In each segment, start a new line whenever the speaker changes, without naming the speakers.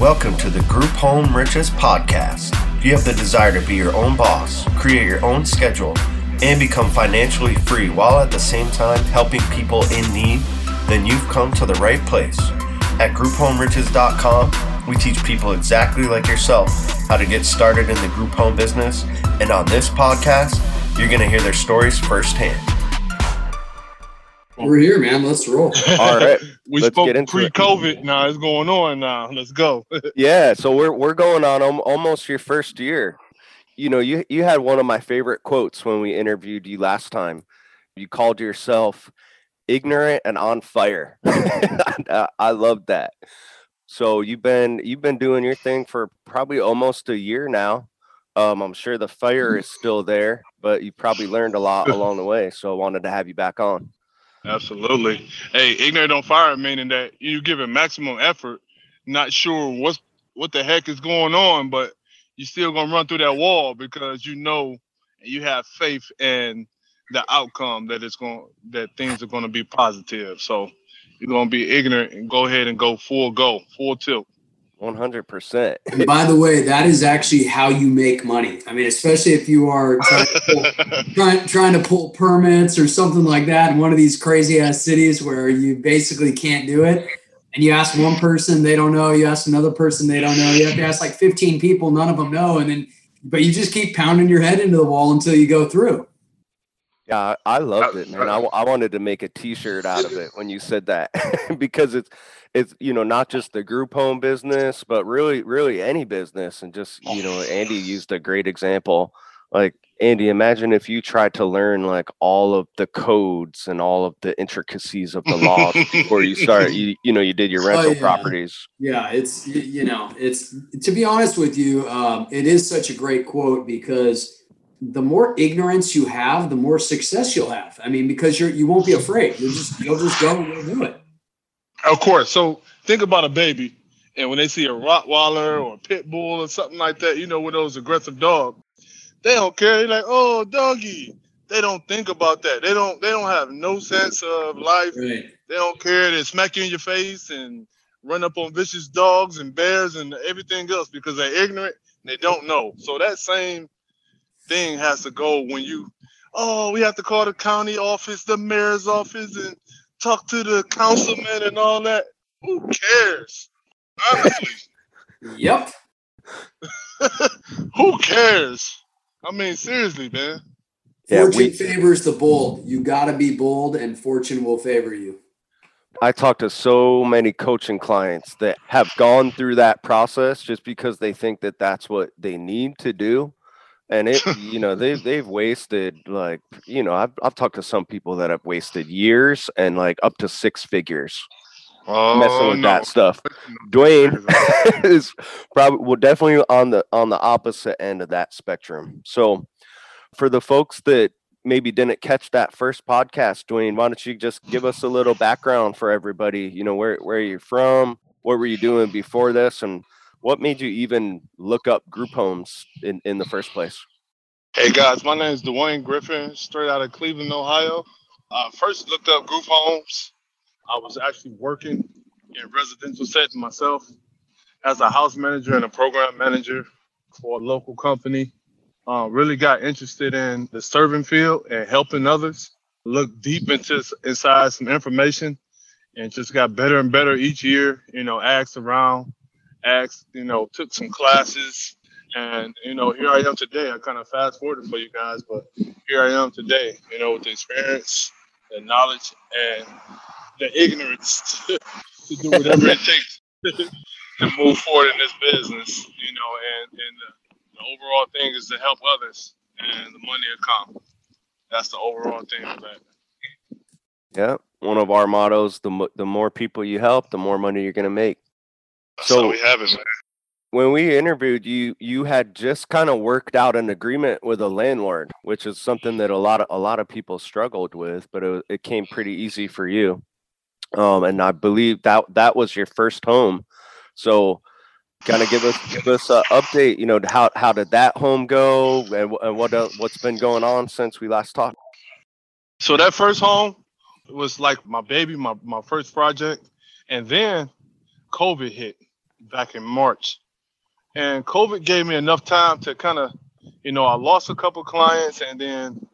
Welcome to the Group Home Riches Podcast. If you have the desire to be your own boss, create your own schedule, and become financially free while at the same time helping people in need, then you've come to the right place. At GroupHomeRiches.com, we teach people exactly like yourself how to get started in the group home business. And on this podcast, you're going to hear their stories firsthand.
We're here, man. Let's roll.
All right.
we
Let's
spoke
get into it.
pre-COVID. Now it's going on. Now let's go.
Yeah, so we're we're going on al- almost your first year. You know, you you had one of my favorite quotes when we interviewed you last time. You called yourself ignorant and on fire. I I love that. So you've been you've been doing your thing for probably almost a year now. Um, I'm sure the fire is still there, but you probably learned a lot along the way. So I wanted to have you back on.
Absolutely. Hey, ignorant on fire, meaning that you give it maximum effort, not sure what's what the heck is going on, but you still gonna run through that wall because you know and you have faith in the outcome that it's going that things are gonna be positive. So you're gonna be ignorant and go ahead and go full go, full tilt.
100%.
And by the way, that is actually how you make money. I mean, especially if you are trying to pull, trying, trying to pull permits or something like that in one of these crazy ass cities where you basically can't do it. And you ask one person, they don't know. You ask another person, they don't know. You have to ask like 15 people, none of them know. And then, but you just keep pounding your head into the wall until you go through.
Yeah, I I loved it, man. I, I wanted to make a T-shirt out of it when you said that because it's it's you know not just the group home business, but really really any business. And just you know, Andy used a great example. Like Andy, imagine if you tried to learn like all of the codes and all of the intricacies of the law before you start. You you know you did your
Oh,
rental
yeah.
properties.
Yeah, it's you know, it's to be honest with you, um, it is such a great quote because the more ignorance you have, the more success you'll have. I mean, because you're you won't be afraid. You'll just you'll just go and you'll do it.
Of course. So think about a baby, and when they see a Rottweiler or a pit bull or something like that, you know, with those aggressive dogs, they don't care. They're like, "Oh, doggy." They don't think about that. They don't. They don't have no sense of life.
Right.
They don't care. They smack you in your face and run up on vicious dogs and bears and everything else because they're ignorant. And they don't know. So that same thing has to go when you. Oh, we have to call the county office, the mayor's office, and talk to the councilman and all that. Who cares? Honestly,
Yep.
who cares? I mean, seriously, man.
Yeah,
fortune
we-
favors the bold. You got to be bold, and fortune will favor you.
I talk to so many coaching clients that have gone through that process just because they think that that's what they need to do. And it, you know, they've they've wasted like, you know, I've I've talked to some people that have wasted years and like up to six figures
Oh,
messing with
no.
that stuff. Dwayne is probably well definitely on the on the opposite end of that spectrum. So for the folks that maybe didn't catch that first podcast, Dwayne, why don't you just give us a little background for everybody? You know, where where you're from, what were you doing before this, and what made you even look up group homes in, in the first place?
Hey guys, my name is Dwayne Griffin, straight out of Cleveland, Ohio. I first looked up group homes. I was actually working in residential settings myself as a house manager and a program manager for a local company. Uh, really got interested in the serving field and helping others. Looked deep into inside some information and just got better and better each year. You know, asked around, asked, you know, took some classes, and you know, here I am today. I kind of fast forwarded for you guys, but here I am today. You know, with the experience, the knowledge, and the ignorance to, to do whatever it takes to move forward in this business. You know, and and the, the overall thing is to help others, and the money will come. That's the overall thing of that.
Yeah, one of our mottos: the the more people you help, the more money you're gonna make. So-
we have it, man.
when we interviewed you you had just kind of worked out an agreement with a landlord which is something that a lot of a lot of people struggled with but it, it came pretty easy for you um and i believe that that was your first home so kind of give us give us an update you know how how did that home go and, and what el- what's been going on since we last talked
So that first home was like my baby, my, my first project. And then COVID hit. Back in March. And COVID gave me enough time to kind of, you know, I lost a couple clients and then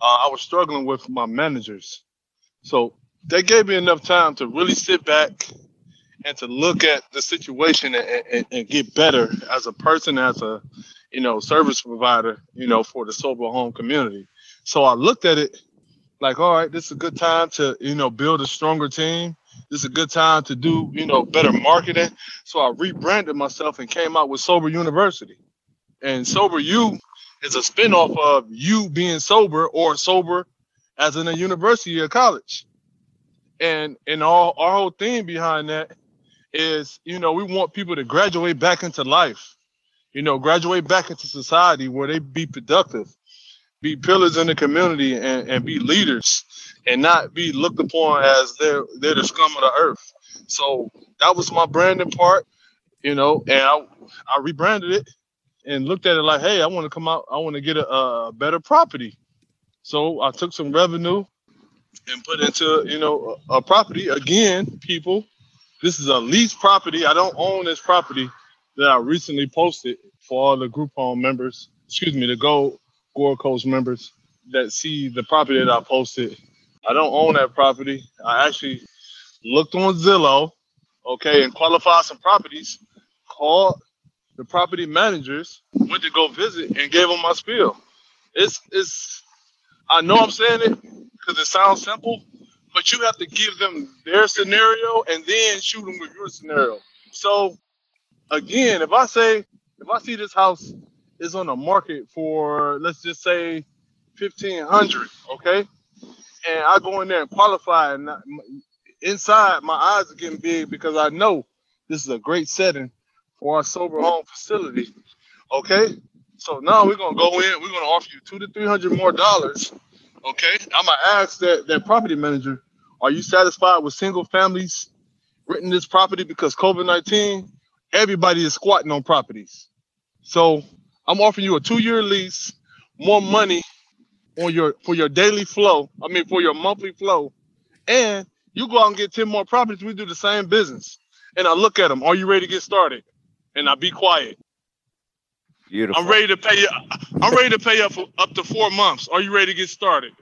uh, I was struggling with my managers. So they gave me enough time to really sit back and to look at the situation and, and, and get better as a person, as a, you know, service provider, you know, for the sober home community. So I looked at it like, all right, this is a good time to, you know, build a stronger team. This is a good time to do, you know, better marketing. So I rebranded myself and came out with Sober University. And Sober U is a spinoff of you being sober or sober as in a university or college. And and all our whole thing behind that is, you know, we want people to graduate back into life, you know, graduate back into society where they be productive be pillars in the community and, and be leaders and not be looked upon as they're they're the scum of the earth. So that was my branding part, you know, and I, I rebranded it and looked at it like, hey, I want to come out, I want to get a, a better property. So I took some revenue and put into, you know, a, a property. Again, people, this is a lease property. I don't own this property that I recently posted for all the group home members, excuse me, the gold Gold Course members that see the property that I posted. I don't own that property. I actually looked on Zillow, okay, and qualified some properties, called the property managers, went to go visit, and gave them my spiel. It's it's I know I'm saying it because it sounds simple, but you have to give them their scenario and then shoot them with your scenario. So again, if I say if I see this house is on the market for let's just say fifteen hundred, okay? And I go in there and qualify, and inside my eyes are getting big because I know this is a great setting for our sober home facility, okay? So now we're gonna go in, we're gonna offer you two to three hundred more dollars, okay? I'm gonna ask that that property manager, are you satisfied with single families renting this property because COVID nineteen? Everybody is squatting on properties. So I'm offering you a two-year lease, more money on your for your daily flow. I mean, for your monthly flow, and you go out and get ten more properties. We do the same business, and I look at them. Are you ready to get started? And I be quiet.
Beautiful.
I'm ready to pay you. I'm ready to pay up for up to four months. Are you ready to get started?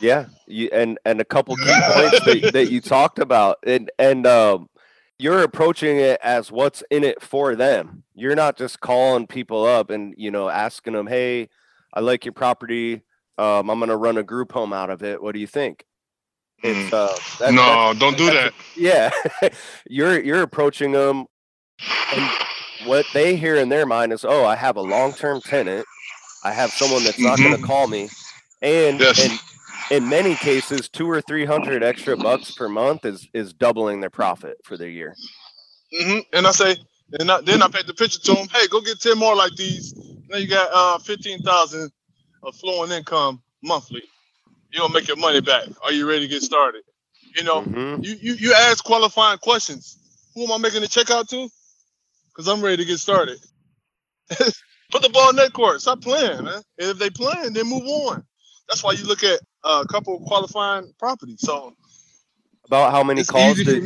Yeah, you, and and a couple key points that, that you talked about, and and um, you're approaching it as what's in it for them. You're not just calling people up and you know asking them, "Hey, I like your property. Um, I'm going to run a group home out of it. What do you think?"
It's uh, that, no, don't do that.
Yeah, you're you're approaching them, and what they hear in their mind is, "Oh, I have a long term tenant. I have someone that's not mm-hmm. going to call me." And, yes. and in many cases, two or three hundred extra bucks per month is is doubling their profit for the year.
Mm-hmm. And I say, and I, then I paint the picture to them. Hey, go get ten more like these. Now you got uh, fifteen thousand of flowing income monthly. You gonna make your money back. Are you ready to get started? You know, mm-hmm. you, you you ask qualifying questions. Who am I making the check out to? Because I'm ready to get started. Put the ball in that court. Stop playing, man. And if they playing, then move on. That's why you look at a couple qualifying properties. So
about how many calls did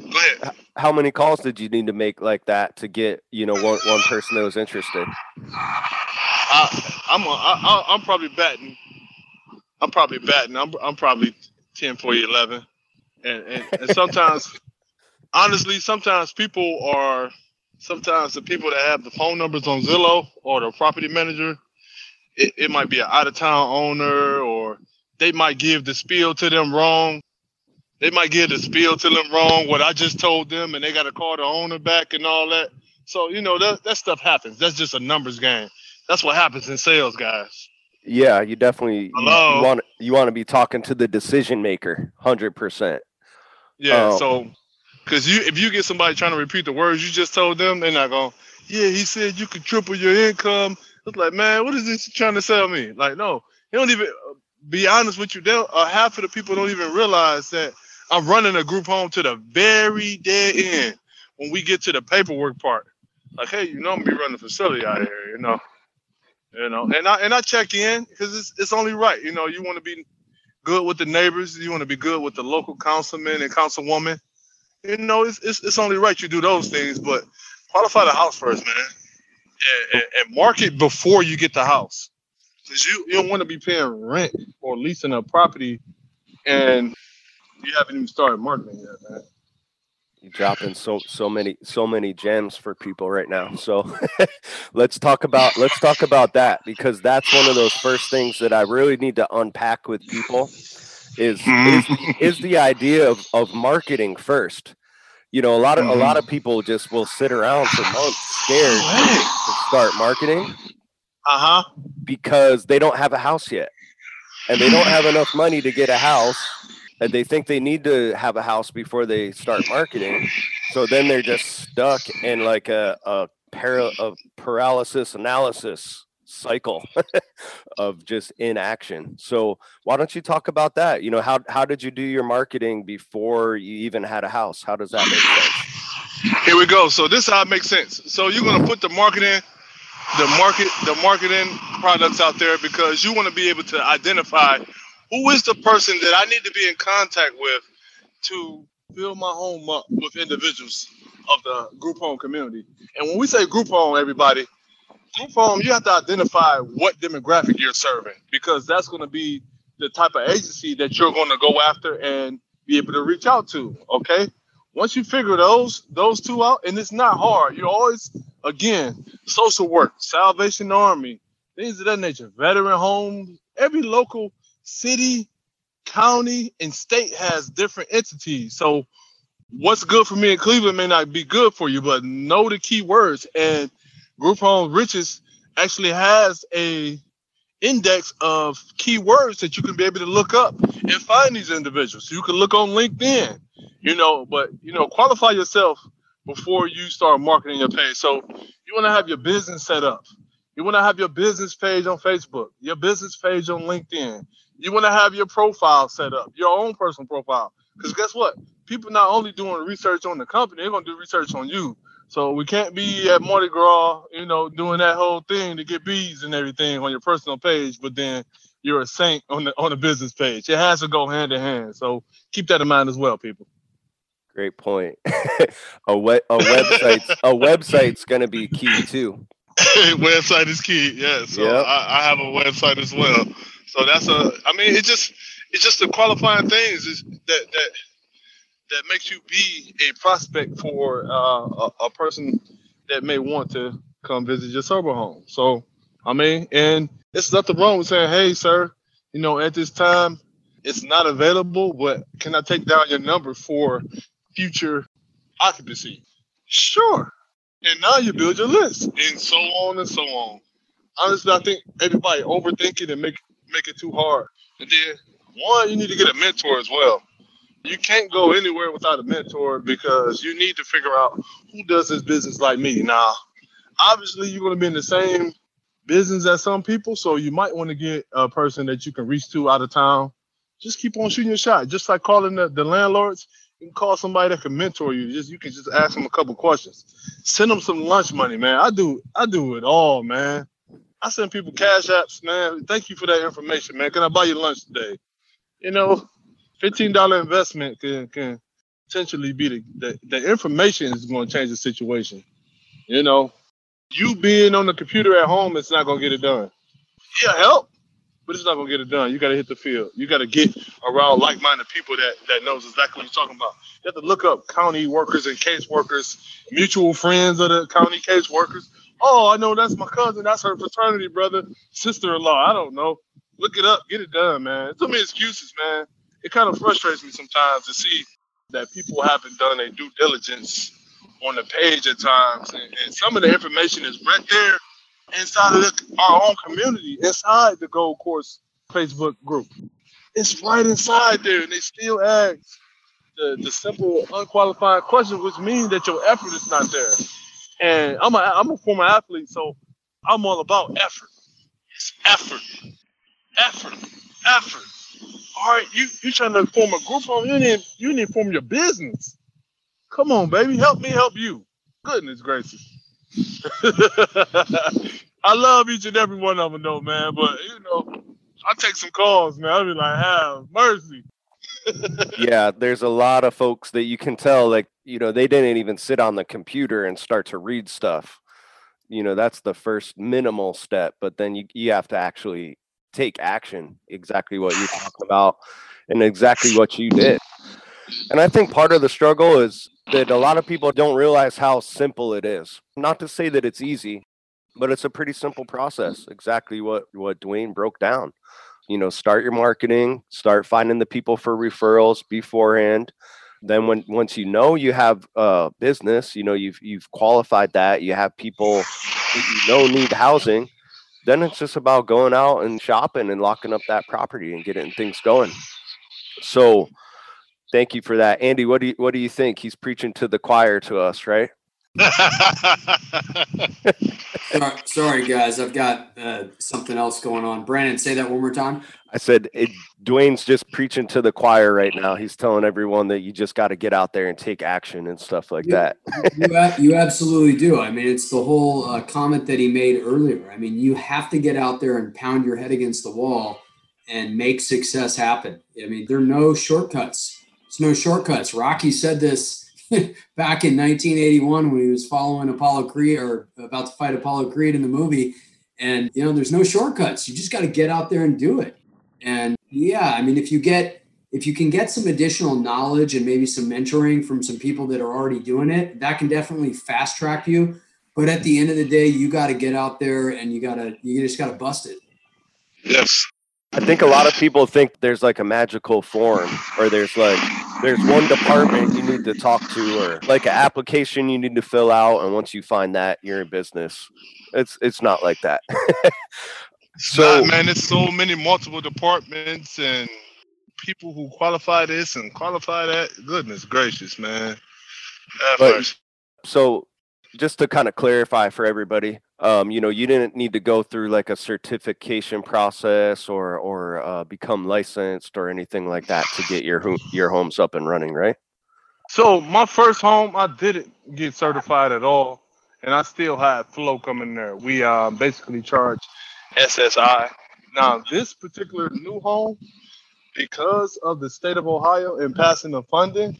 Go ahead.
How many calls did you need to make like that to get you know one one person that was interested?
I, I'm a, I, I'm probably batting. I'm probably batting. I'm I'm probably 10 for 11, and and, and sometimes, honestly, sometimes people are sometimes the people that have the phone numbers on Zillow or the property manager it, it might be an out of town owner or they might give the spiel to them wrong. They might give the spiel to them wrong, what I just told them, and they got to call the owner back and all that. So, you know, that, that stuff happens. That's just a numbers game. That's what happens in sales, guys.
Yeah, you definitely Hello? You, want you want to be talking to the decision maker, hundred percent.
Yeah, um, so because you if you get somebody trying to repeat the words you just told them, they're not going. Yeah, he said you could triple your income it's like, man, what is this trying to sell me? Like, no, you don't even be honest with you. They'll uh, half of the people don't even realize that I'm running a group home to the very dead end when we get to the paperwork part. Like, hey, you know, I'm be running the facility out here, you know, you know, and I and I check in because it's it's only right, you know. You want to be good with the neighbors, you want to be good with the local councilman and councilwoman, you know, it's, it's, it's only right you do those things, but qualify the house first, man, and, and, and market before you get the house, because you you don't want to be paying rent or leasing a property, and you haven't even started marketing yet, man.
You're dropping so so many so many gems for people right now. So let's talk about let's talk about that because that's one of those first things that I really need to unpack with people is is, is the idea of, of marketing first. You know, a lot of a lot of people just will sit around for months scared to start marketing
Uh huh.
because they don't have a house yet. And they don't have enough money to get a house and they think they need to have a house before they start marketing. So then they're just stuck in like a a, para, a paralysis analysis cycle of just inaction. So why don't you talk about that? You know, how how did you do your marketing before you even had a house? How does that make sense?
Here we go. So this is how it makes sense. So you're gonna put the marketing, the market, the marketing products out there because you want to be able to identify who is the person that I need to be in contact with to fill my home up with individuals of the group home community. And when we say group home, everybody, group home, you have to identify what demographic you're serving because that's going to be the type of agency that you're going to go after and be able to reach out to. Okay. Once you figure those those two out, and it's not hard, You're always again social work, Salvation Army, things of that nature, veteran homes, every local city, county, and state has different entities. So what's good for me in Cleveland may not be good for you, but know the key words. And Group Home Riches actually has a index of keywords that you can be able to look up and find these individuals. You can look on LinkedIn, you know, but you know, qualify yourself before you start marketing your page. So you want to have your business set up. You want to have your business page on Facebook, your business page on LinkedIn. You want to have your profile set up, your own personal profile. Because guess what? People not only doing research on the company, they're gonna do research on you. So we can't be at Mardi Gras, you know, doing that whole thing to get bees and everything on your personal page, but then you're a saint on the on the business page. It has to go hand in hand. So keep that in mind as well, people.
Great point. a we- a website a website's going to be key too.
website is key. Yeah. So
Yep.
I, I have a website as well. So that's a. I mean, it just it's just the qualifying things is that that that makes you be a prospect for uh, a, a person that may want to come visit your sober home. So I mean, and it's nothing wrong with saying, "Hey, sir, you know, at this time it's not available, but can I take down your number for future occupancy?" Sure. And now you build your list, and so on and so on. Honestly, I think everybody overthinking and make make it too hard. And then one, you need to get a mentor as well. You can't go anywhere without a mentor because you need to figure out who does this business like me. Now, obviously, you're going to be in the same business as some people, so you might want to get a person that you can reach to out of town. Just keep on shooting your shot. Just like calling the, the landlords, you can call somebody that can mentor you. Just you can just ask them a couple questions. Send them some lunch money, man. I do I do it all, man. I send people cash apps, man. Thank you for that information, man. Can I buy you lunch today? You know, fifteen dollar investment can can potentially be the, the the information is going to change the situation. You know, you being on the computer at home, it's not going to get it done. Yeah, help, but it's not going to get it done. You got to hit the field. You got to get around like-minded people that that knows exactly what you're talking about. You have to look up county workers and case workers, mutual friends of the county case workers. Oh, I know that's my cousin. That's her fraternity brother, sister-in-law. I don't know. Look it up. Get it done, man. Too many excuses, man. It kind of frustrates me sometimes to see that people haven't done their due diligence on the page at times, and, and some of the information is right there inside of the, our own community, inside the Gold Course Facebook group. It's right inside there, and they still ask the, the simple, unqualified question, which means that your effort is not there. And I'm a I'm a former athlete, so I'm all about effort. It's effort, effort, effort. All right, you you trying to form a group home? You need you need to form your business. Come on, baby, help me help you. Goodness gracious. I love each and every one of them, though, man. But you know, I take some calls, man. I'll be like, have mercy.
Yeah, there's a lot of folks that you can tell, like, you know, they didn't even sit on the computer and start to read stuff. You know, that's the first minimal step, but then you, you have to actually take action, exactly what you're talking about, and exactly what you did. And I think part of the struggle is that a lot of people don't realize how simple it is. Not to say that it's easy, but it's a pretty simple process. Exactly what what Dwayne broke down. You know, start your marketing, start finding the people for referrals beforehand. Then when once you know you have a business, you know you've you've qualified that, you have people you know need housing, then it's just about going out and shopping and locking up that property and getting things going. So thank you for that. Andy, what do you what do you think? He's preaching to the choir to us, right?
Sorry, sorry, guys, I've got uh, something else going on. Brandon, say that one more time.
I said it, Dwayne's just preaching to the choir right now. He's telling everyone that you just got to get out there and take action and stuff like
you,
that.
you, you, absolutely do. I mean, it's the whole uh, comment that he made earlier. I mean, you have to get out there and pound your head against the wall and make success happen. I mean, there are no shortcuts. There's no shortcuts. Rocky said this back in 1981 when he was following Apollo Creed or about to fight Apollo Creed in the movie. And, you know, there's no shortcuts. You just got to get out there and do it. And yeah, I mean, if you get, if you can get some additional knowledge and maybe some mentoring from some people that are already doing it, that can definitely fast track you. But at the end of the day, you got to get out there and you got to, you just got to bust it.
Yes.
I think a lot of people think there's like a magical form or there's like there's one department you need to talk to or like an application you need to fill out and once you find that you're in business. It's it's not like that.
so man, it's so many multiple departments and people who qualify this and qualify that. Goodness gracious, man.
But, so just to kind of clarify for everybody, um, you know, you didn't need to go through like a certification process or or uh, become licensed or anything like that to get your your homes up and running, right?
So my first home, I didn't get certified at all, and I still had flow coming there. We uh, basically charge SSI. Now this particular new home, because of the state of Ohio and passing the funding,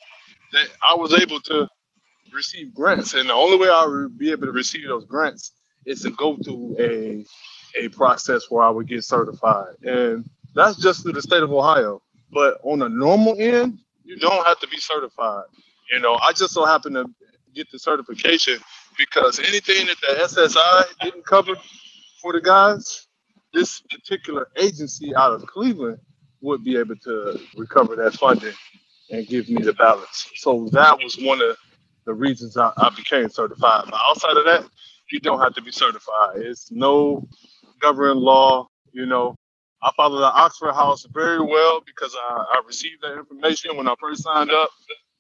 that I was able to receive grants, and the only way I would be able to receive those grants is to go through a a process where I would get certified, and that's just through the state of Ohio. But on a normal end, you don't have to be certified. You know, I just so happen to get the certification because anything that the SSI didn't cover for the guys, this particular agency out of Cleveland would be able to recover that funding and give me the balance. So that was one of the reasons I, I became certified. But outside of that, you don't have to be certified. It's no governing law. You know, I follow the Oxford House very well because I, I received that information when I first signed up.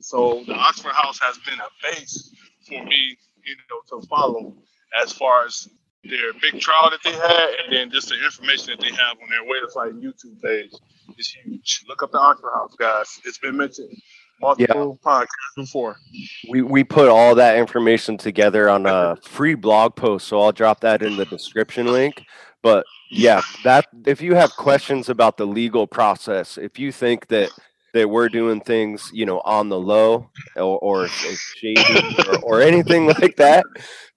So the Oxford House has been a base for me, you know, to follow as far as their big trial that they had, and then just the information that they have on their website and YouTube page is huge. Look up the Oxford House, guys. It's been mentioned multiple yeah. podcasts before.
We we put all that information together on a free blog post, so I'll drop that in the description link. But yeah, that if you have questions about the legal process, if you think that that we're doing things, you know, on the low or, or shady or, or anything like that,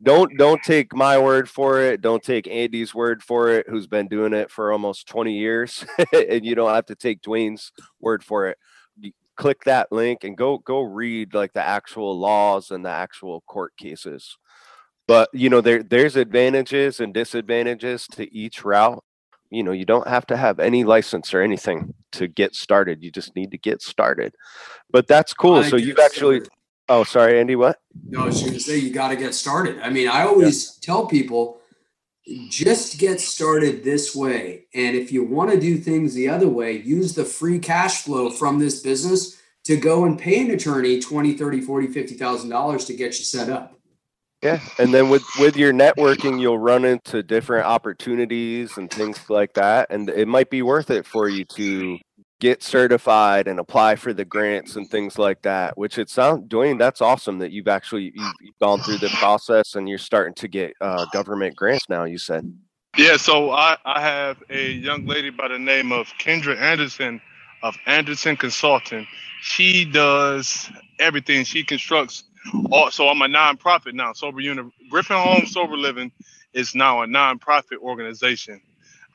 don't don't take my word for it. Don't take Andy's word for it, who's been doing it for almost 20 years, and you don't have to take Dwayne's word for it click that link and go go read like the actual laws and the actual court cases. But you know there there's advantages and disadvantages to each route. You know you don't have to have any license or anything to get started. You just need to get started. But that's cool. So you've actually started. oh sorry andy what?
No i was going to say you got to get started. I mean i always yeah. tell people just get started this way. And if you want to do things the other way, use the free cash flow from this business to go and pay an attorney 20, 30, 40, 50,000 dollars to get you set up.
Yeah. And then with with your networking, you'll run into different opportunities and things like that. And it might be worth it for you to get certified and apply for the grants and things like that which it sounds Dwayne that's awesome that you've actually you've, gone through the process and you're starting to get uh, government grants now you said
yeah so I, I have a young lady by the name of kendra anderson of Anderson Consulting. She does everything. She constructs. All, so I'm a nonprofit now. Sober Uni Griffin Home Sober Living is now a nonprofit organization,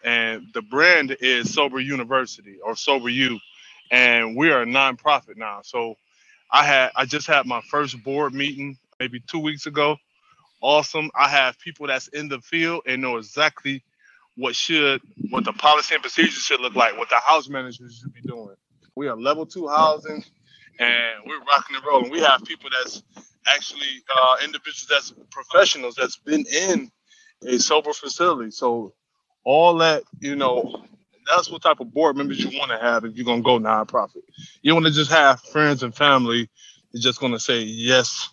and the brand is Sober University or Sober U, and we are a nonprofit now. So I had I just had my first board meeting maybe two weeks ago. Awesome. I have people that's in the field and know exactly what should what the policy and procedures should look like, what the house managers should be doing. We are level two housing and we're rocking and rolling. We have people that's actually uh, individuals that's professionals that's been in a sober facility. So all that, you know, that's what type of board members you want to have if you're gonna go nonprofit. You want to just have friends and family that's just gonna say yes,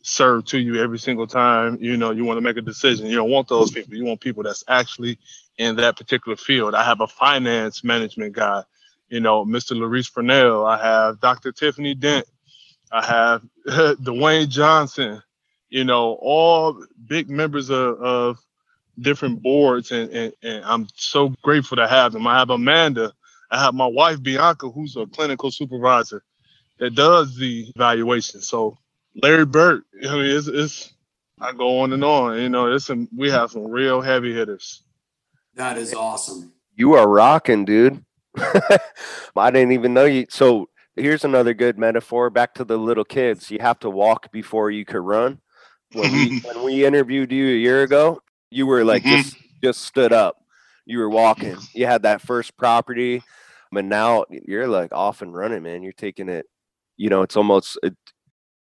sir, to you every single time. You know, you want to make a decision. You don't want those people. You want people that's actually in that particular field. I have a finance management guy, you know, Mr. Larice Purnell. I have Dr. Tiffany Dent. I have Dwayne Johnson. You know, all big members of, of different boards, and, and, and I'm so grateful to have them. I have Amanda. I have my wife Bianca, who's a clinical supervisor that does the evaluation. So Larry Burt, I mean, it's, it's I go on and on. You know, it's some we have some real heavy hitters.
That is awesome.
You are rocking, dude. I didn't even know you. So here's another good metaphor. Back to the little kids. You have to walk before you could run. When we when we interviewed you a year ago, you were like
Mhm.
just just stood up. You were walking. You had that first property, but now you're like off and running, man. You're taking it. You know, it's almost. It,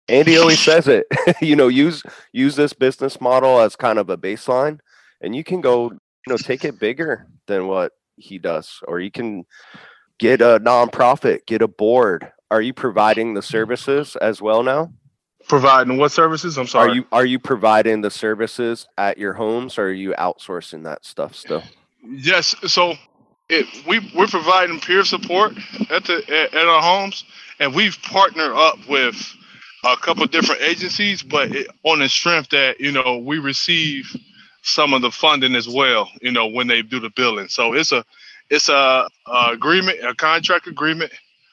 Andy always says it. you know, use use this business model as kind of a baseline, and you can go. You know, take it bigger than what he does, or you can get a nonprofit, get a board. Are you providing the services as well now?
Providing what services? I'm sorry.
Are you are you providing the services at your homes or are you outsourcing that stuff still?
Yes. So it, we we're providing peer support at the at, at our homes, and we've partnered up with a couple different agencies, but it, on the strength that you know we receive some of the funding as well. You know when they do the billing, so it's a it's a, a agreement, a contract agreement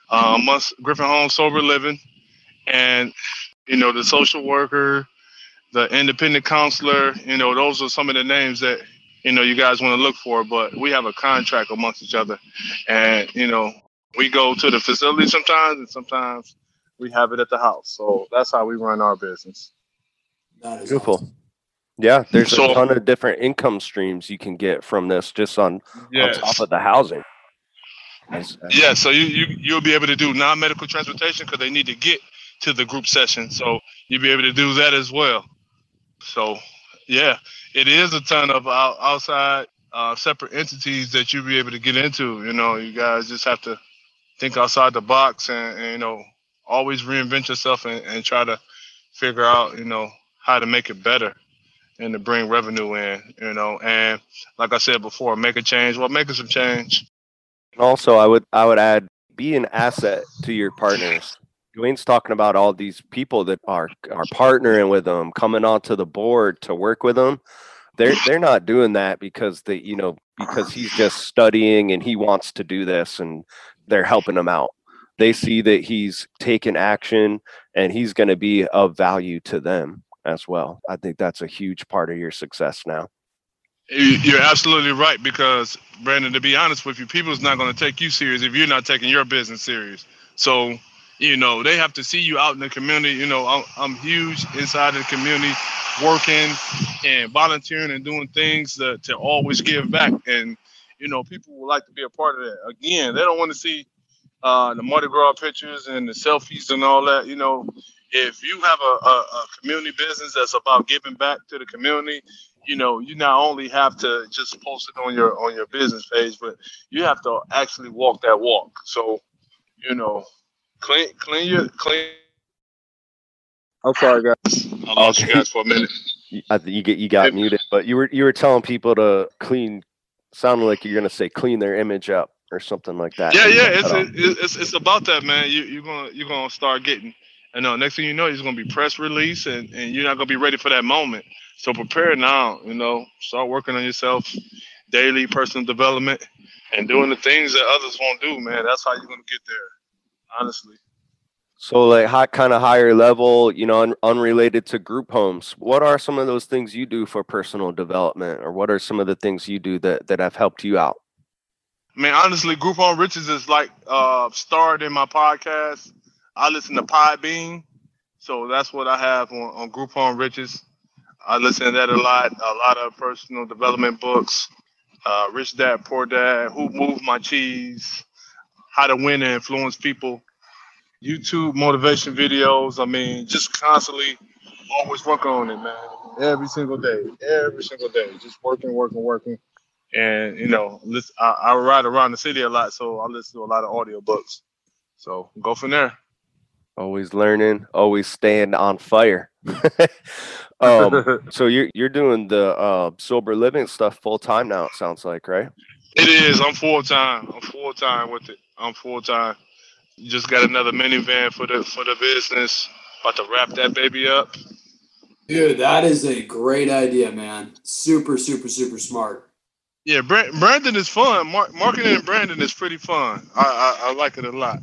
uh, amongst Griffin Home Sober Living, and you know the social worker, the independent counselor. You know those are some of the names that you know you guys want to look for but we have a contract amongst each other and you know we go to the facility sometimes and sometimes we have it at the house so that's how we run our business
Beautiful.
awesome.
Yeah, there's
So-
a ton of different income streams you can get from this just on,
yes
on top of the housing. As- as-
yeah so you, you you'll be able to do non-medical transportation because they need to get to the group session so you'll be able to do that as well. So yeah it is a ton of out, outside uh, separate entities that you'll be able to get into you know you guys just have to think outside the box and, and you know always reinvent yourself and, and try to figure out you know how to make it better and to bring revenue in you know and like i said before make a change. Well making some change.
Also, I would I would add be an asset to your partners. Dwayne's talking about all these people that are are partnering with them, coming onto the board to work with them. They're they're not doing that because they you know because he's just studying and he wants to do this and they're helping him out. They see that he's taking action and he's going to be of value to them as well. I think that's a huge part of your success now.
You- You're absolutely right because Brandon, to be honest with you, people's not going to take you serious if you're not taking your business serious. So, you know, they have to see you out in the community. You know, I'm, I'm huge inside the community, working and volunteering and doing things to, to always give back. And you know, people would like to be a part of that. Again, they don't want to see uh, the Mardi Gras pictures and the selfies and all that. You know, if you have a, a, a community business that's about giving back to the community, you know, you not only have to just post it on your on your business page, but you have to actually walk that walk. So, you know, clean clean your clean. I'm sorry, guys. I lost you guys for a minute.
You- I think you get you got muted, but you were you were telling people to clean. Sounded like you're gonna say clean their image up or something like that.
Yeah, yeah,
you
it's
cut
it's it's about that, man. You you're gonna you're gonna start getting, and know, next thing you know, it's gonna be press release, and and you're not gonna be ready for that moment. So prepare now. You know, start working on yourself, daily personal development, and doing the things that others won't do, man. That's how you're gonna get there. Honestly.
So, like, high, kind of higher level, you know, un- unrelated to group homes. What are some of those things you do for personal development, or what are some of the things you do that that have helped you out?
I mean, honestly, Group Home Riches is like uh starred in my podcast. I listen to Podbean, so that's what I have on, on Group Home Riches. I listen to that a lot. A lot of personal development books. Uh, Rich Dad, Poor Dad, Who Moved My Cheese, How to Win and Influence People, YouTube motivation videos. I mean, just constantly always working on it, man. Every single day, every single day, just working, working, working. And you know, listen, I, I ride around the city a lot, so I listen to a lot of audiobooks. So go from there.
Always learning, always staying on fire. um, so you're you're doing the uh, sober living stuff full time now. It sounds like, right?
It is. I'm full time. I'm full time with it. I'm full time. Just got another minivan for the for the business. About to wrap that baby up.
Dude, that is a great idea, man. Super, super, super smart.
Yeah, Brandon is fun. Marketing and branding is pretty fun. I, I I like it a lot.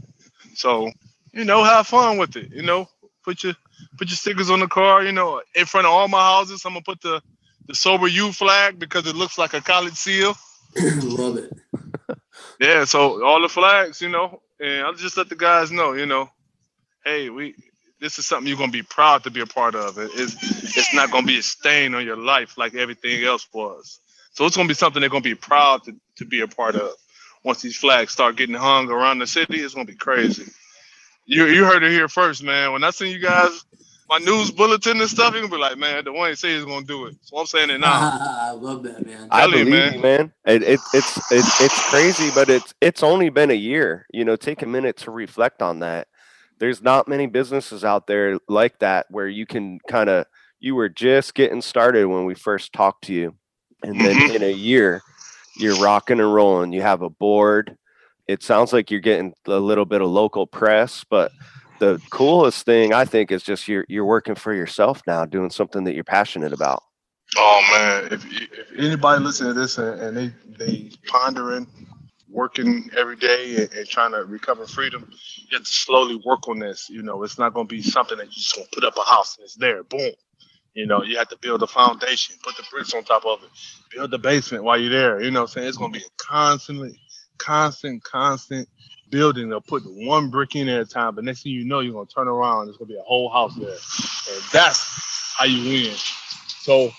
So you know, have fun with it. You know, put your put your stickers on the car. You know, in front of all my houses, I'm gonna put the the Sober U flag because it looks like a college seal.
Love it.
Yeah, so all the flags, you know, and I'll just let the guys know, you know, hey, we this is something you're gonna be proud to be a part of. It, it's it's not gonna be a stain on your life like everything else was. So it's gonna be something they're gonna be proud to, to be a part of. Once these flags start getting hung around the city, it's gonna be crazy. You you heard it here first, man. When I send you guys my news bulletin and stuff, you can be like, man, the one say he's gonna do it. So I'm saying it now.
I love that, man.
I believe man. You, man. It, it, it's it's it's crazy, but it's it's only been a year. You know, take a minute to reflect on that. There's not many businesses out there like that where you can kind of you were just getting started when we first talked to you, and then mm-hmm. in a year, you're rocking and rolling. You have a board it sounds like you're getting a little bit of local press, but the coolest thing I think is just you're you're working for yourself now, doing something that you're passionate about.
Oh man, if if anybody listening to this and, and they they pondering, working every day and, and, trying to recover freedom, you have to slowly work on this. You know, it's not going to be something that you just going to put up a house and it's there, boom. You know, you have to build a foundation, put the bricks on top of it, build the basement while you're there. You know, I'm saying it's going to be a constantly constant, constant building. They'll put one brick in at a time, but next thing you know, you're gonna turn around. There's gonna be a whole house there, and that's how you win. So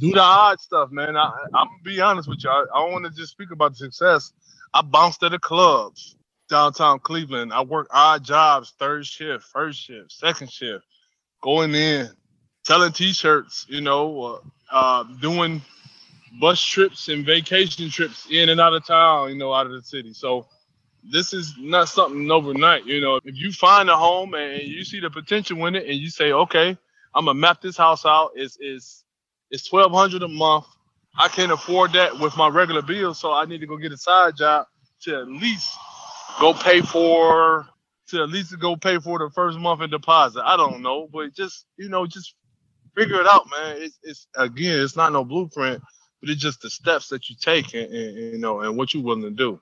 do the odd stuff, man. I, am gonna be honest with you. I, I don't want to just speak about the success. I bounced at the clubs downtown Cleveland. I worked odd jobs, third shift, first shift, second shift, going in, selling T-shirts. You know, uh, uh, doing bus trips and vacation trips in and out of town, you know, out of the city. So this is not something overnight. You know, if you find a home and you see the potential in it and you say, okay, I'm gonna map this house out. It's it's it's twelve hundred a month. I can't afford that with my regular bills, so I need to go get a side job to at least go pay for to at least go pay for the first month in deposit. I don't know, but just you know, just figure it out, man. It's, it's again, it's not no blueprint but it's just the steps that you take and, and, you know and what you're willing to do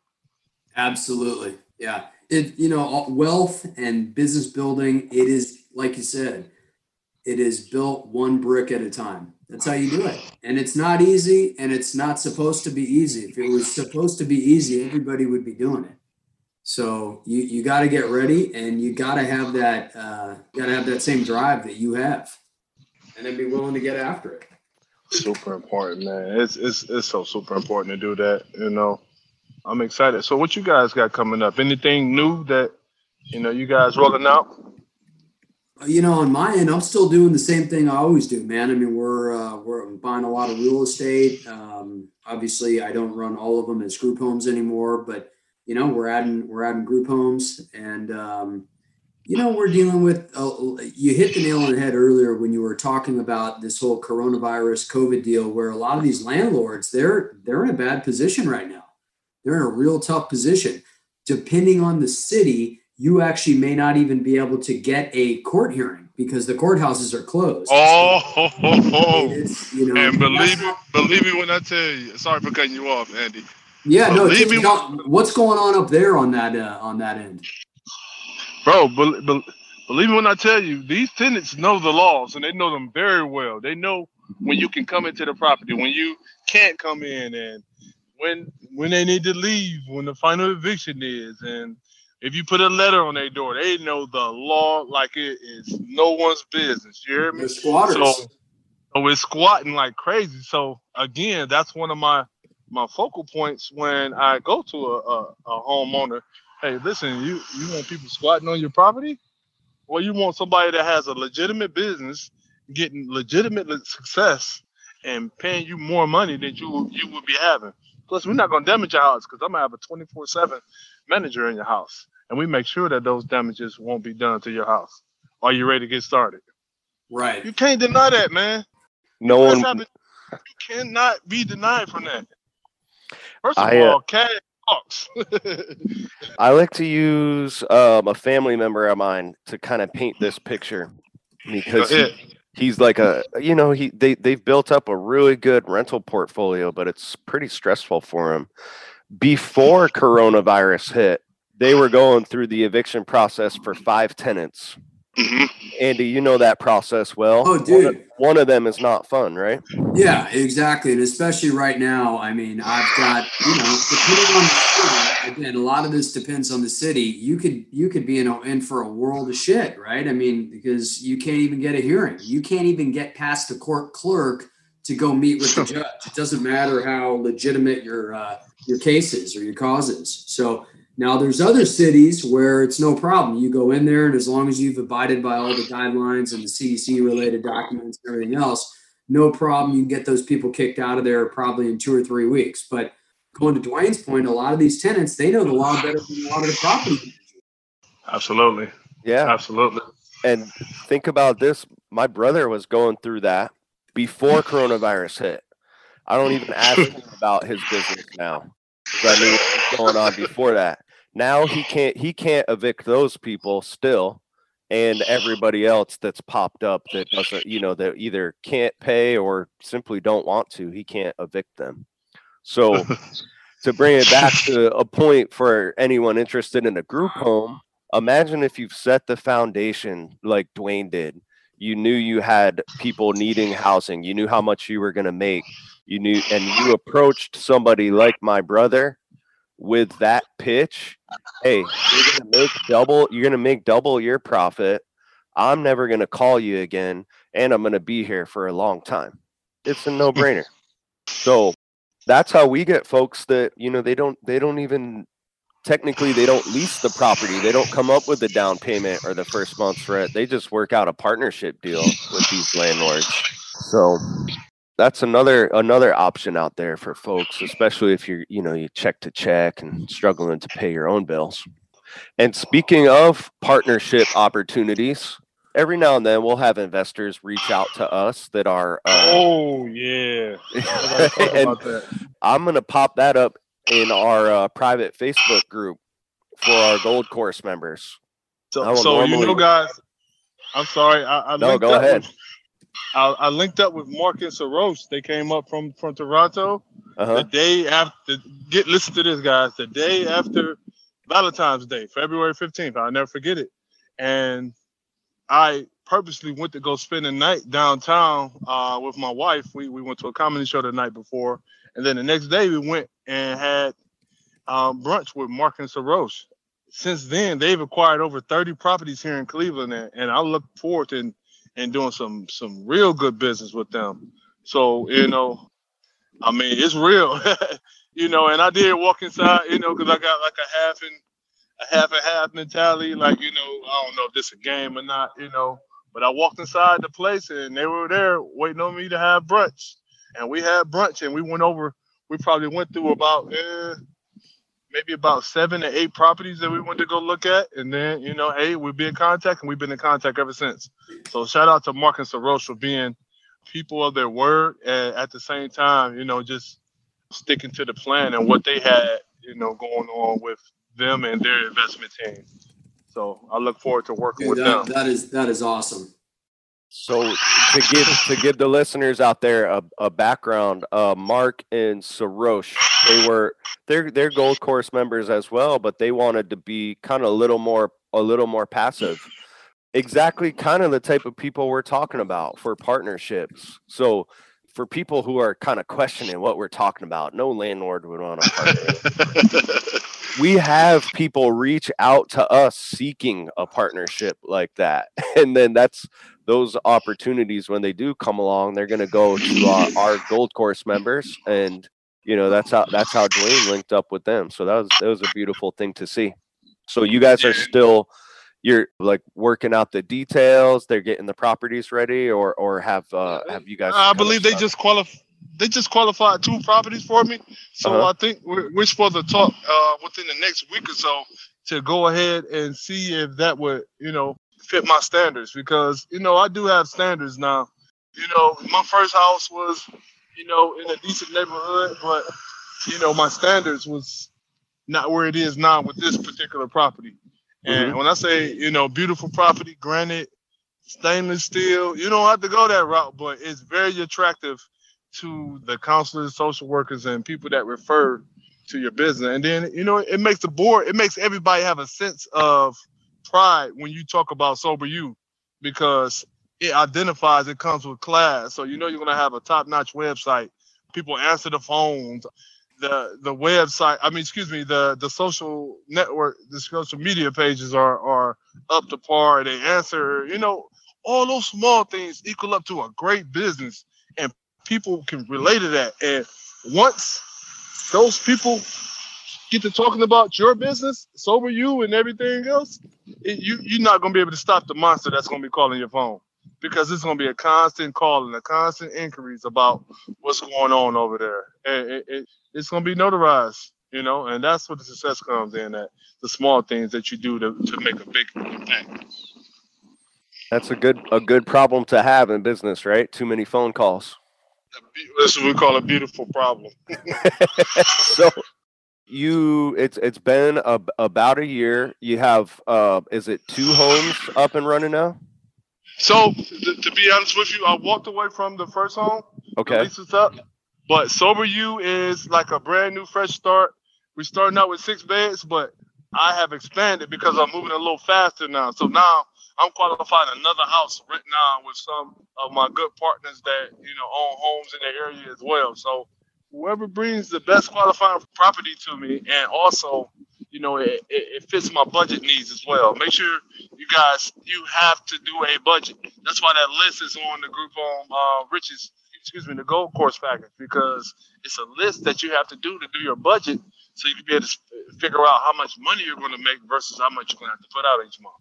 absolutely. Yeah. It you know wealth and business building it is like you said it is built one brick at a time. That's how you do it. And it's not easy and it's not supposed to be easy. If it was supposed to be easy everybody would be doing it. So you you got to get ready and you got to have that uh, got to have that same drive that you have and then be willing to get after it.
Super important, man. It's it's it's so super important to do that. You know, I'm excited. So, what you guys got coming up? Anything new that you know you guys rolling out?
You know, on my end, I'm still doing the same thing I always do, man. I mean, we're uh, we're buying a lot of real estate. Um, obviously, I don't run all of them as group homes anymore, but you know, we're adding we're adding group homes, and um, you know, we're dealing with, uh, you hit the nail on the head earlier when you were talking about this whole coronavirus COVID deal, where a lot of these landlords, they're, they're in a bad position right now. They're in a real tough position. Depending on the city, you actually may not even be able to get a court hearing because the courthouses are closed.
Oh, so you know, and believe me, believe me when I tell you. Sorry for cutting you off, Andy.
Yeah, no. T- what's going on up there on that uh, on that end,
bro? But, but believe me when I tell you, these tenants know the laws and they know them very well. They know when you can come into the property, when you can't come in, and when when they need to leave, when the final eviction is, and if you put a letter on their door, they know the law like it is no one's business. You hear me?
Squatters.
So, so it's squatting like crazy. So again, that's one of my my focal points when I go to a, a, a homeowner. Hey, listen, you you want people squatting on your property? Well, you want somebody that has a legitimate business, getting legitimate success, and paying you more money than you you would be having. Plus, we're not gonna damage your house because I'm gonna have a 24/7 manager in your house, and we make sure that those damages won't be done to your house. Are you ready to get started?
Right.
You can't deny that, man.
No one.
You cannot be denied from that. First of I, uh, all, cash talks.
I like to use um, a family member of mine to kind of paint this picture because he, he's like a you know he they they've built up a really good rental portfolio, but it's pretty stressful for him. Before coronavirus hit, they were going through the eviction process for five tenants Mm-hmm. Andy, you know that process well.
Oh, dude.
One of, one of, them is not fun, right?
Yeah, exactly. And especially right now, I mean, I've got, you know, depending on the city, again, a lot of this depends on the city. You could you could be in, a, in for a world of shit, right? I mean, because you can't even get a hearing. You can't even get past the court clerk to go meet with the judge. It doesn't matter how legitimate your uh, your case is or your cause is. So now, there's other cities where it's no problem. You go in there, and as long as you've abided by all the guidelines and the CDC related documents and everything else, no problem. You can get those people kicked out of there probably in two or three weeks. But going to Dwayne's point, a lot of these tenants, they know the law better than a lot of the property.
Absolutely.
Yeah.
Absolutely.
And think about this my brother was going through that before coronavirus hit. I don't even ask him about his business now. I knew what was going on before that. Now he can't he can't evict those people still and everybody else that's popped up that doesn't, you know, that either can't pay or simply don't want to. He can't evict them. So to bring it back to a point for anyone interested in a group home, imagine if you've set the foundation like Dwayne did. You knew you had people needing housing. You knew how much you were going to make. You knew, and you approached somebody like my brother with that pitch, hey, you're gonna make double, you're gonna make double your profit. I'm never gonna call you again, and I'm gonna be here for a long time. It's a no-brainer. so that's how we get folks that you know they don't they don't even technically they don't lease the property they don't come up with the down payment or the first month's rent they just work out a partnership deal with these landlords so that's another another option out there for folks, especially if you're you know you check to check and struggling to pay your own bills. And speaking of partnership opportunities, every now and then we'll have investors reach out to us that are.
Uh, oh yeah,
and I'm gonna pop that up in our uh, private Facebook group for our Gold Course members.
So, so normally... you know, guys, I'm sorry. I, I
no, go ahead. With,
I, I, linked up with Mark and Sarosh. They came up from from Toronto uh-huh. the day after. Get listen to this, guys. The day after Valentine's Day, February fifteenth. I'll never forget it. And I purposely went to go spend the night downtown uh, with my wife. We we went to a comedy show the night before, and then the next day we went and had um, brunch with Mark and Sarosh. Since then, they've acquired over 30 properties here in Cleveland, and, and I look forward to and doing some some real good business with them. So you know, I mean, it's real, you know. And I did walk inside, you know, because I got like a half and a half and half mentality, like you know, I don't know if this a game or not, you know. But I walked inside the place and they were there waiting on me to have brunch, and we had brunch and we went over. We probably went through about eh, maybe about seven to eight properties that we went to go look at. And then, you know, hey, we've been in contact and we've been in contact ever since. So shout out to Mark and Sarosh for being people of their word and at the same time, you know, just sticking to the plan and what they had, you know, going on with them and their investment team. So I look forward to working Dude, with
that,
them.
That is that is awesome.
So to give to give the listeners out there a, a background, uh, Mark and Sarosh, they were they're they're Gold Course members as well, but they wanted to be kind of a little more a little more passive. Exactly, kind of the type of people we're talking about for partnerships. So for people who are kind of questioning what we're talking about, no landlord would want to partner. we have people reach out to us seeking a partnership like that, and then that's those opportunities when they do come along, they're going to go to our, our gold course members, and you know that's how that's how Dwayne linked up with them. So that was that was a beautiful thing to see. So you guys are still you're like working out the details. They're getting the properties ready, or or have uh have you guys?
I believe they just qualify. They just qualified two properties for me, so uh-huh. I think we're, we're supposed to talk uh, within the next week or so to go ahead and see if that would, you know, fit my standards because you know I do have standards now. You know, my first house was, you know, in a decent neighborhood, but you know my standards was not where it is now with this particular property. And mm-hmm. when I say, you know, beautiful property, granite, stainless steel, you don't have to go that route, but it's very attractive to the counselors, social workers, and people that refer to your business. And then, you know, it makes the board, it makes everybody have a sense of pride when you talk about Sober U because it identifies it comes with class. So you know you're gonna have a top-notch website. People answer the phones the the website i mean excuse me the the social network the social media pages are are up to par they answer you know all those small things equal up to a great business and people can relate to that and once those people get to talking about your business Sober U and everything else it, you you're not going to be able to stop the monster that's going to be calling your phone because it's going to be a constant call and a constant inquiries about what's going on over there. And it, it, it's going to be notarized, you know, and that's what the success comes in at the small things that you do to, to make a big impact.
That's a good a good problem to have in business, right? Too many phone calls.
This is what we call a beautiful problem.
so you it's it's been a, about a year. You have uh is it two homes up and running now?
So th- to be honest with you, I walked away from the first home.
Okay.
lease is up. But Sober U is like a brand new fresh start. We're starting out with six beds, but I have expanded because I'm moving a little faster now. So now I'm qualifying another house right now with some of my good partners that you know own homes in the area as well. So whoever brings the best qualifying property to me, and also you know, it, it, fits my budget needs as well. Make sure you guys, you have to do a budget. That's why that list is on the group on uh, Rich's, excuse me, the Gold Course package because it's a list that you have to do to do your budget, so you can be able to figure out how much money you're going to make versus how much you're going to have to put out each month.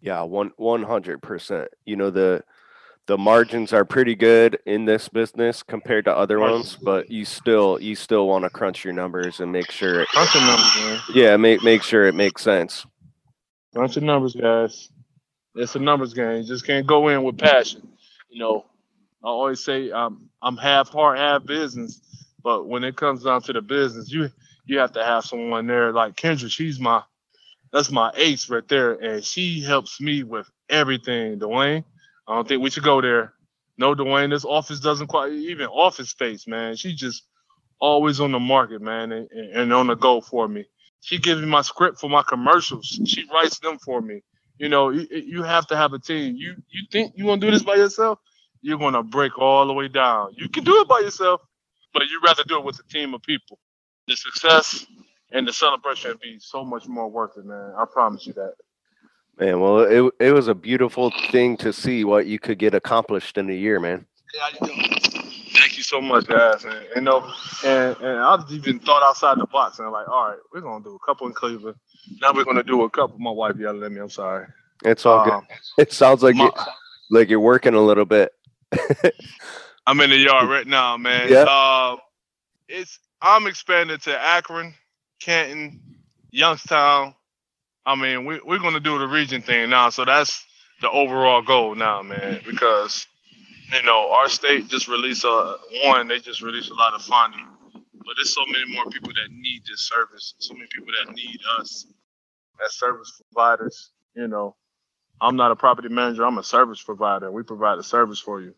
Yeah, one one hundred percent. You know the the margins are pretty good in this business compared to other ones, but you still you still want to crunch your numbers and make sure it,
crunch your numbers, man.
Yeah, make make sure it makes sense.
Crunch your numbers, guys. It's a numbers game. You just can't go in with passion. You know, I always say I'm I'm half heart, half business. But when it comes down to the business, you you have to have someone there like Kendra. She's my that's my ace right there, and she helps me with everything. Dwayne, I don't think we should go there. No, Dwayne, this office doesn't quite even office space, man. She just always on the market, man, and, and on the go for me. She gives me my script for my commercials. She writes them for me. You know, you, you have to have a team. You you think you gonna do this by yourself? You're gonna break all the way down. You can do it by yourself, but you'd rather do it with a team of people. The success and the celebration would be so much more worth it, man. I promise you that.
Man, well, it it was a beautiful thing to see what you could get accomplished in a year, man.
Thank you so much, guys. And you know, and, and I've even thought outside the box and like, all right, we're gonna do a couple in Cleveland. Now we're gonna do a couple. My wife yelled at me. I'm sorry.
It's all um, good. It sounds like my, you, like you're working a little bit.
I'm in the yard right now, man. Yeah. Uh, it's I'm expanding to Akron, Canton, Youngstown, I mean, we, we're going to do the region thing now. So that's the overall goal now, man, because, you know, our state just released a one, they just released a lot of funding. But there's so many more people that need this service, so many people that need us as service providers, you know. I'm not a property manager. I'm a service provider. We provide a service for you.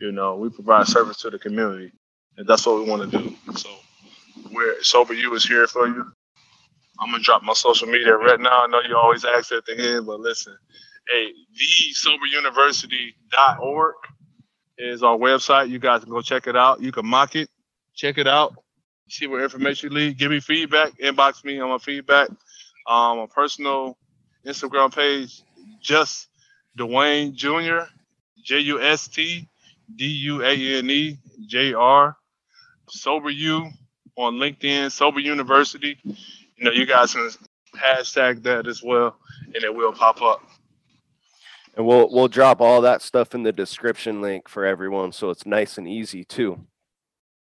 You know, we provide service to the community, and that's what we want to do. So, we're sober. You is here for you. I'm gonna drop my social media right now. I know you always ask at the end, but listen, hey, thesoberuniversity.org is our website. You guys can go check it out. You can mock it, check it out, see what information you leave. Give me feedback. Inbox me on my feedback. Um, a personal Instagram page, just Dwayne Jr. J U S T D U A N E J R. Sober U on LinkedIn, Sober University. You know, you guys can hashtag that as well, and it will pop up.
And we'll we'll drop all that stuff in the description link for everyone, so it's nice and easy too.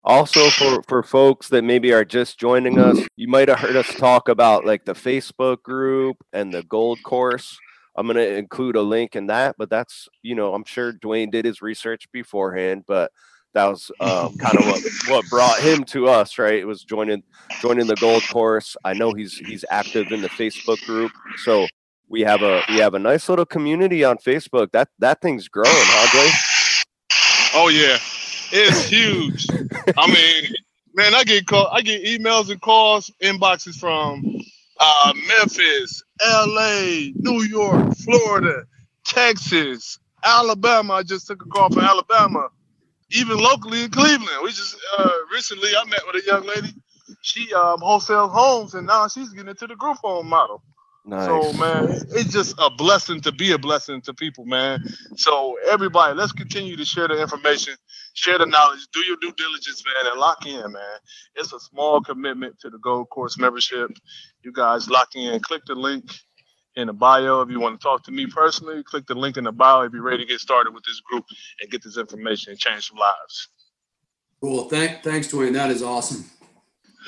Also, for for folks that maybe are just joining us, you might have heard us talk about like the Facebook group and the Gold Course. I'm going to include a link in that, but that's you know I'm sure Dwayne did his research beforehand, but that was um, kind of what, what brought him to us, right? It was joining joining the Gold Course. I know he's he's active in the Facebook group, so we have a we have a nice little community on Facebook. That that thing's growing, huh,
Oh yeah, it's huge. I mean, man, I get call, I get emails and calls, inboxes from uh, Memphis, L.A., New York, Florida, Texas, Alabama. I just took a call from Alabama. Even locally in Cleveland, we just uh, recently I met with a young lady. She um, wholesales homes, and now she's getting into the group home model.
Nice.
So man, it's just a blessing to be a blessing to people, man. So everybody, let's continue to share the information, share the knowledge, do your due diligence, man, and lock in, man. It's a small commitment to the Gold Course membership. You guys lock in. Click the link in the bio if you want to talk to me personally. Click the link in the bio if you're ready to get started with this group and get this information and change some lives.
Cool. Thank, thanks, Dwayne. That is awesome.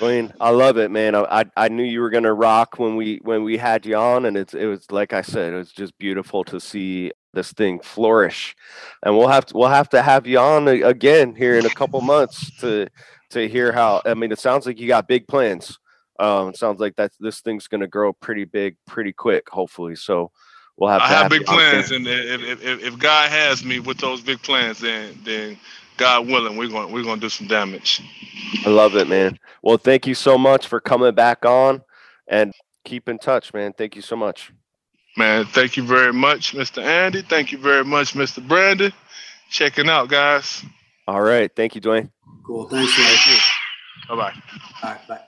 Dwayne, I love it, man. I I knew you were gonna rock when we when we had you on, and it's it was like I said, it was just beautiful to see this thing flourish. And we'll have to we'll have to have you on again here in a couple months to to hear how. I mean, it sounds like you got big plans. Um, it sounds like that this thing's gonna grow pretty big, pretty quick, hopefully. So we'll have.
I
have,
have big plans, and if, if if God has me with those big plans, then then God willing, we're going we're going to do some damage.
I love it, man. Well, thank you so much for coming back on, and keep in touch, man. Thank you so much.
Man, thank you very much, Mr. Andy. Thank you very much, Mr. Brandon. Checking out, guys.
All right. Thank you, Dwayne.
Cool. Thanks,
Thank you. Bye bye.
All right. Bye.